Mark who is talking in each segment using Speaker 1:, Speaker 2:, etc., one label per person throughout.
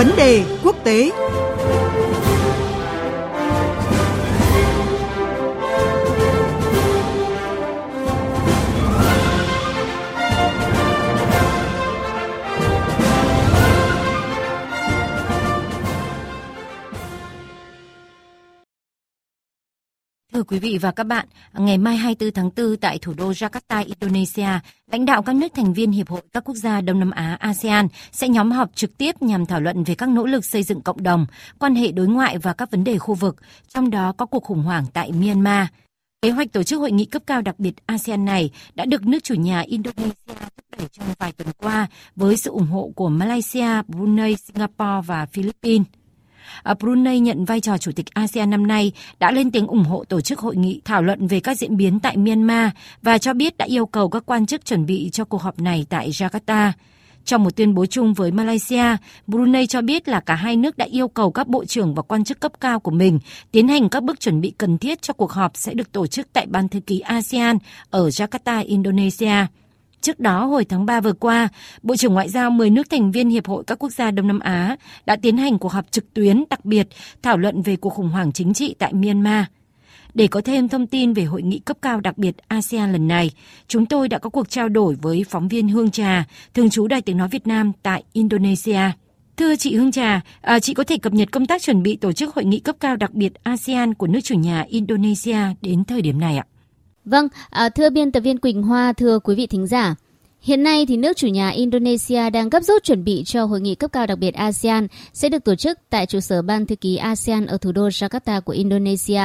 Speaker 1: Vấn đề quốc tế.
Speaker 2: Thưa quý vị và các bạn, ngày mai 24 tháng 4 tại thủ đô Jakarta, Indonesia, lãnh đạo các nước thành viên Hiệp hội các quốc gia Đông Nam Á ASEAN sẽ nhóm họp trực tiếp nhằm thảo luận về các nỗ lực xây dựng cộng đồng, quan hệ đối ngoại và các vấn đề khu vực, trong đó có cuộc khủng hoảng tại Myanmar. Kế hoạch tổ chức hội nghị cấp cao đặc biệt ASEAN này đã được nước chủ nhà Indonesia thúc đẩy trong vài tuần qua với sự ủng hộ của Malaysia, Brunei, Singapore và Philippines. À, Brunei nhận vai trò chủ tịch ASEAN năm nay đã lên tiếng ủng hộ tổ chức hội nghị thảo luận về các diễn biến tại Myanmar và cho biết đã yêu cầu các quan chức chuẩn bị cho cuộc họp này tại Jakarta. Trong một tuyên bố chung với Malaysia, Brunei cho biết là cả hai nước đã yêu cầu các bộ trưởng và quan chức cấp cao của mình tiến hành các bước chuẩn bị cần thiết cho cuộc họp sẽ được tổ chức tại Ban thư ký ASEAN ở Jakarta, Indonesia. Trước đó, hồi tháng 3 vừa qua, Bộ trưởng Ngoại giao 10 nước thành viên Hiệp hội các quốc gia Đông Nam Á đã tiến hành cuộc họp trực tuyến đặc biệt thảo luận về cuộc khủng hoảng chính trị tại Myanmar. Để có thêm thông tin về hội nghị cấp cao đặc biệt ASEAN lần này, chúng tôi đã có cuộc trao đổi với phóng viên Hương Trà, thường trú Đài tiếng nói Việt Nam tại Indonesia. Thưa chị Hương Trà, à, chị có thể cập nhật công tác chuẩn bị tổ chức hội nghị cấp cao đặc biệt ASEAN của nước chủ nhà Indonesia đến thời điểm này ạ?
Speaker 3: Vâng, à, thưa biên tập viên Quỳnh Hoa, thưa quý vị thính giả. Hiện nay thì nước chủ nhà Indonesia đang gấp rút chuẩn bị cho hội nghị cấp cao đặc biệt ASEAN sẽ được tổ chức tại trụ sở Ban thư ký ASEAN ở thủ đô Jakarta của Indonesia.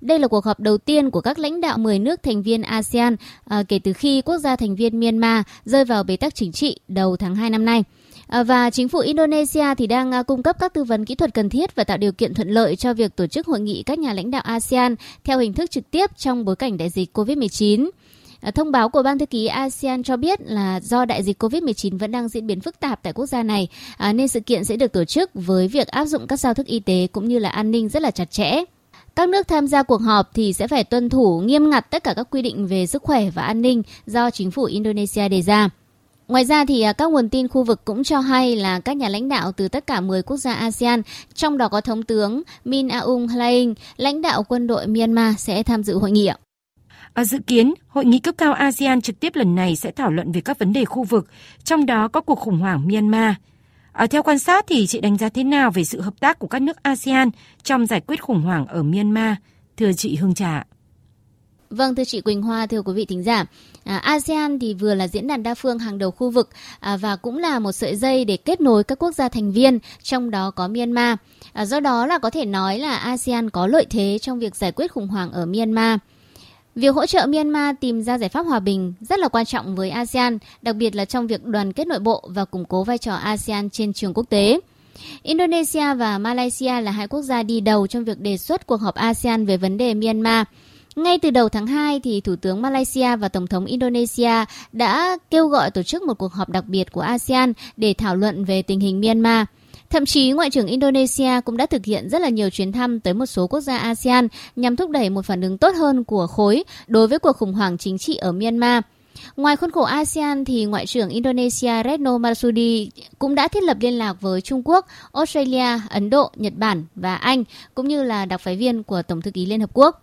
Speaker 3: Đây là cuộc họp đầu tiên của các lãnh đạo 10 nước thành viên ASEAN à, kể từ khi quốc gia thành viên Myanmar rơi vào bế tắc chính trị đầu tháng 2 năm nay. Ờ, và chính phủ Indonesia thì đang à, cung cấp các tư vấn kỹ thuật cần thiết và tạo điều kiện thuận lợi cho việc tổ chức hội nghị các nhà lãnh đạo ASEAN theo hình thức trực tiếp trong bối cảnh đại dịch COVID-19. Ờ, thông báo của Ban thư ký ASEAN cho biết là do đại dịch COVID-19 vẫn đang diễn biến phức tạp tại quốc gia này, à, nên sự kiện sẽ được tổ chức với việc áp dụng các giao thức y tế cũng như là an ninh rất là chặt chẽ. Các nước tham gia cuộc họp thì sẽ phải tuân thủ nghiêm ngặt tất cả các quy định về sức khỏe và an ninh do chính phủ Indonesia đề ra. Ngoài ra thì à, các nguồn tin khu vực cũng cho hay là các nhà lãnh đạo từ tất cả 10 quốc gia ASEAN, trong đó có Thống tướng Min Aung Hlaing, lãnh đạo quân đội Myanmar sẽ tham dự hội nghị.
Speaker 2: À, dự kiến, hội nghị cấp cao ASEAN trực tiếp lần này sẽ thảo luận về các vấn đề khu vực, trong đó có cuộc khủng hoảng Myanmar. À, theo quan sát thì chị đánh giá thế nào về sự hợp tác của các nước ASEAN trong giải quyết khủng hoảng ở Myanmar? Thưa chị Hương Trà.
Speaker 3: Vâng, thưa chị Quỳnh Hoa, thưa quý vị thính giả, à, ASEAN thì vừa là diễn đàn đa phương hàng đầu khu vực à, và cũng là một sợi dây để kết nối các quốc gia thành viên, trong đó có Myanmar. À, do đó là có thể nói là ASEAN có lợi thế trong việc giải quyết khủng hoảng ở Myanmar. Việc hỗ trợ Myanmar tìm ra giải pháp hòa bình rất là quan trọng với ASEAN, đặc biệt là trong việc đoàn kết nội bộ và củng cố vai trò ASEAN trên trường quốc tế. Indonesia và Malaysia là hai quốc gia đi đầu trong việc đề xuất cuộc họp ASEAN về vấn đề Myanmar. Ngay từ đầu tháng 2 thì Thủ tướng Malaysia và Tổng thống Indonesia đã kêu gọi tổ chức một cuộc họp đặc biệt của ASEAN để thảo luận về tình hình Myanmar. Thậm chí Ngoại trưởng Indonesia cũng đã thực hiện rất là nhiều chuyến thăm tới một số quốc gia ASEAN nhằm thúc đẩy một phản ứng tốt hơn của khối đối với cuộc khủng hoảng chính trị ở Myanmar. Ngoài khuôn khổ ASEAN thì Ngoại trưởng Indonesia Retno Marsudi cũng đã thiết lập liên lạc với Trung Quốc, Australia, Ấn Độ, Nhật Bản và Anh cũng như là đặc phái viên của Tổng thư ký Liên Hợp Quốc.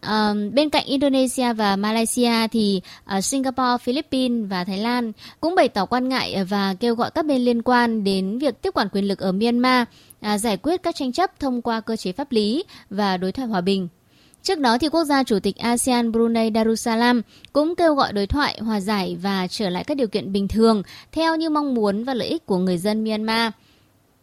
Speaker 3: À, bên cạnh Indonesia và Malaysia thì uh, Singapore, Philippines và Thái Lan cũng bày tỏ quan ngại ờ, và kêu gọi các bên liên quan đến việc tiếp quản quyền lực ở Myanmar, à, giải quyết các tranh chấp thông qua cơ chế pháp lý và đối thoại hòa bình. Trước đó thì quốc gia chủ tịch ASEAN Brunei Darussalam cũng kêu gọi đối thoại, hòa giải và trở lại các điều kiện bình thường theo như mong muốn và lợi ích của người dân Myanmar.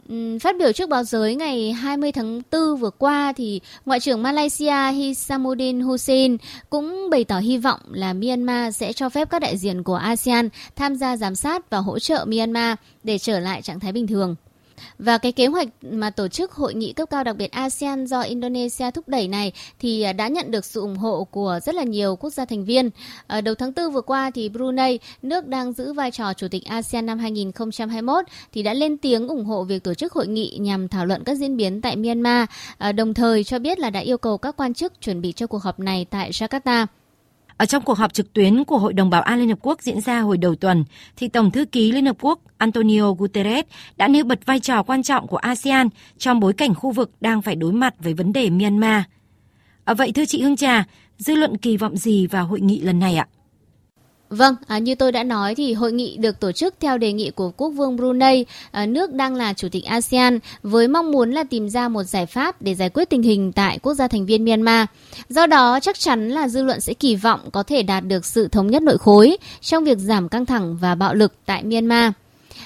Speaker 3: Ừ, phát biểu trước báo giới ngày 20 tháng 4 vừa qua thì Ngoại trưởng Malaysia Hisamuddin Hussein cũng bày tỏ hy vọng là Myanmar sẽ cho phép các đại diện của ASEAN tham gia giám sát và hỗ trợ Myanmar để trở lại trạng thái bình thường. Và cái kế hoạch mà tổ chức hội nghị cấp cao đặc biệt ASEAN do Indonesia thúc đẩy này thì à, đã nhận được sự ủng hộ của rất là nhiều quốc gia thành viên. Ở đầu tháng 4 vừa qua thì Brunei, nước đang giữ vai trò chủ tịch ASEAN năm 2021 thì đã lên tiếng ủng hộ việc tổ chức hội nghị nhằm thảo luận các diễn biến tại Myanmar, à, đồng thời cho biết là đã yêu cầu các quan chức chuẩn bị cho cuộc họp này tại Jakarta.
Speaker 2: Ở trong cuộc họp trực tuyến của Hội đồng Bảo an Liên Hợp Quốc diễn ra hồi đầu tuần, thì Tổng thư ký Liên Hợp Quốc Antonio Guterres đã nêu bật vai trò quan trọng của ASEAN trong bối cảnh khu vực đang phải đối mặt với vấn đề Myanmar. À, vậy thưa chị Hương Trà, dư luận kỳ vọng gì vào hội nghị lần này ạ?
Speaker 3: Vâng, à, như tôi đã nói thì hội nghị được tổ chức theo đề nghị của Quốc vương Brunei, à, nước đang là chủ tịch ASEAN, với mong muốn là tìm ra một giải pháp để giải quyết tình hình tại quốc gia thành viên Myanmar. Do đó, chắc chắn là dư luận sẽ kỳ vọng có thể đạt được sự thống nhất nội khối trong việc giảm căng thẳng và bạo lực tại Myanmar.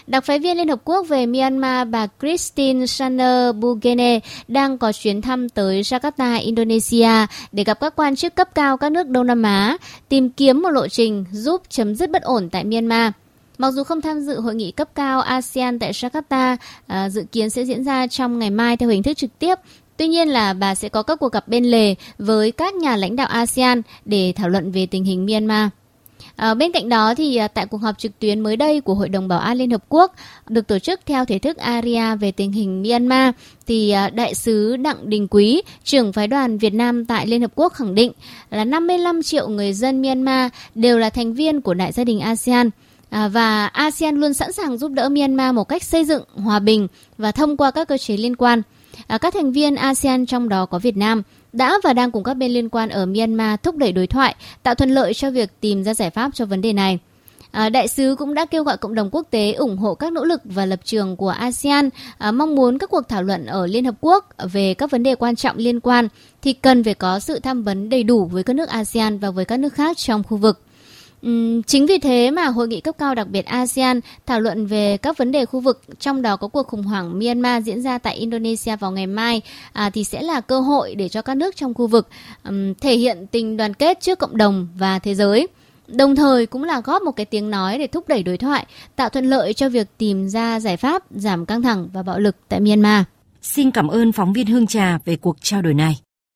Speaker 3: Đặc phái viên Liên Hợp Quốc về Myanmar bà Christine Saner Bugene đang có chuyến thăm tới Jakarta, Indonesia để gặp các quan chức cấp cao các nước Đông Nam Á, tìm kiếm một lộ trình giúp chấm dứt bất ổn tại Myanmar. Mặc dù không tham dự hội nghị cấp cao ASEAN tại Jakarta, à, dự kiến sẽ diễn ra trong ngày mai theo hình thức trực tiếp, Tuy nhiên là bà sẽ có các cuộc gặp bên lề với các nhà lãnh đạo ASEAN để thảo luận về tình hình Myanmar. À, bên cạnh đó thì ờ, tại cuộc họp trực tuyến mới đây của Hội đồng Bảo an Liên Hợp Quốc được tổ chức theo thể thức ARIA về tình hình Myanmar thì ờ, đại sứ Đặng Đình Quý, trưởng phái đoàn Việt Nam tại Liên Hợp Quốc khẳng định là 55 triệu người dân Myanmar đều là thành viên của đại gia đình ASEAN. À, và ASEAN luôn sẵn sàng giúp đỡ Myanmar một cách xây dựng, hòa bình và thông qua các cơ chế liên quan. À, các thành viên ASEAN trong đó có Việt Nam đã và đang cùng các bên liên quan ở Myanmar thúc đẩy đối thoại, tạo thuận lợi cho việc tìm ra giải pháp cho vấn đề này. À, đại sứ cũng đã kêu gọi cộng đồng quốc tế ủng hộ các nỗ lực và lập trường của ASEAN, à, mong muốn các cuộc thảo luận ở Liên Hợp Quốc về các vấn đề quan trọng liên quan thì cần phải có sự tham vấn đầy đủ với các nước ASEAN và với các nước khác trong khu vực. Chính vì thế mà hội nghị cấp cao đặc biệt ASEAN thảo luận về các vấn đề khu vực, trong đó có cuộc khủng hoảng Myanmar diễn ra tại Indonesia vào ngày mai, à, thì sẽ là cơ hội để cho các nước trong khu vực um, thể hiện tình đoàn kết trước cộng đồng và thế giới. Đồng thời cũng là góp một cái tiếng nói để thúc đẩy đối thoại, tạo thuận lợi cho việc tìm ra giải pháp giảm căng thẳng và bạo lực tại Myanmar.
Speaker 2: Xin cảm ơn phóng viên Hương Trà về cuộc trao đổi này.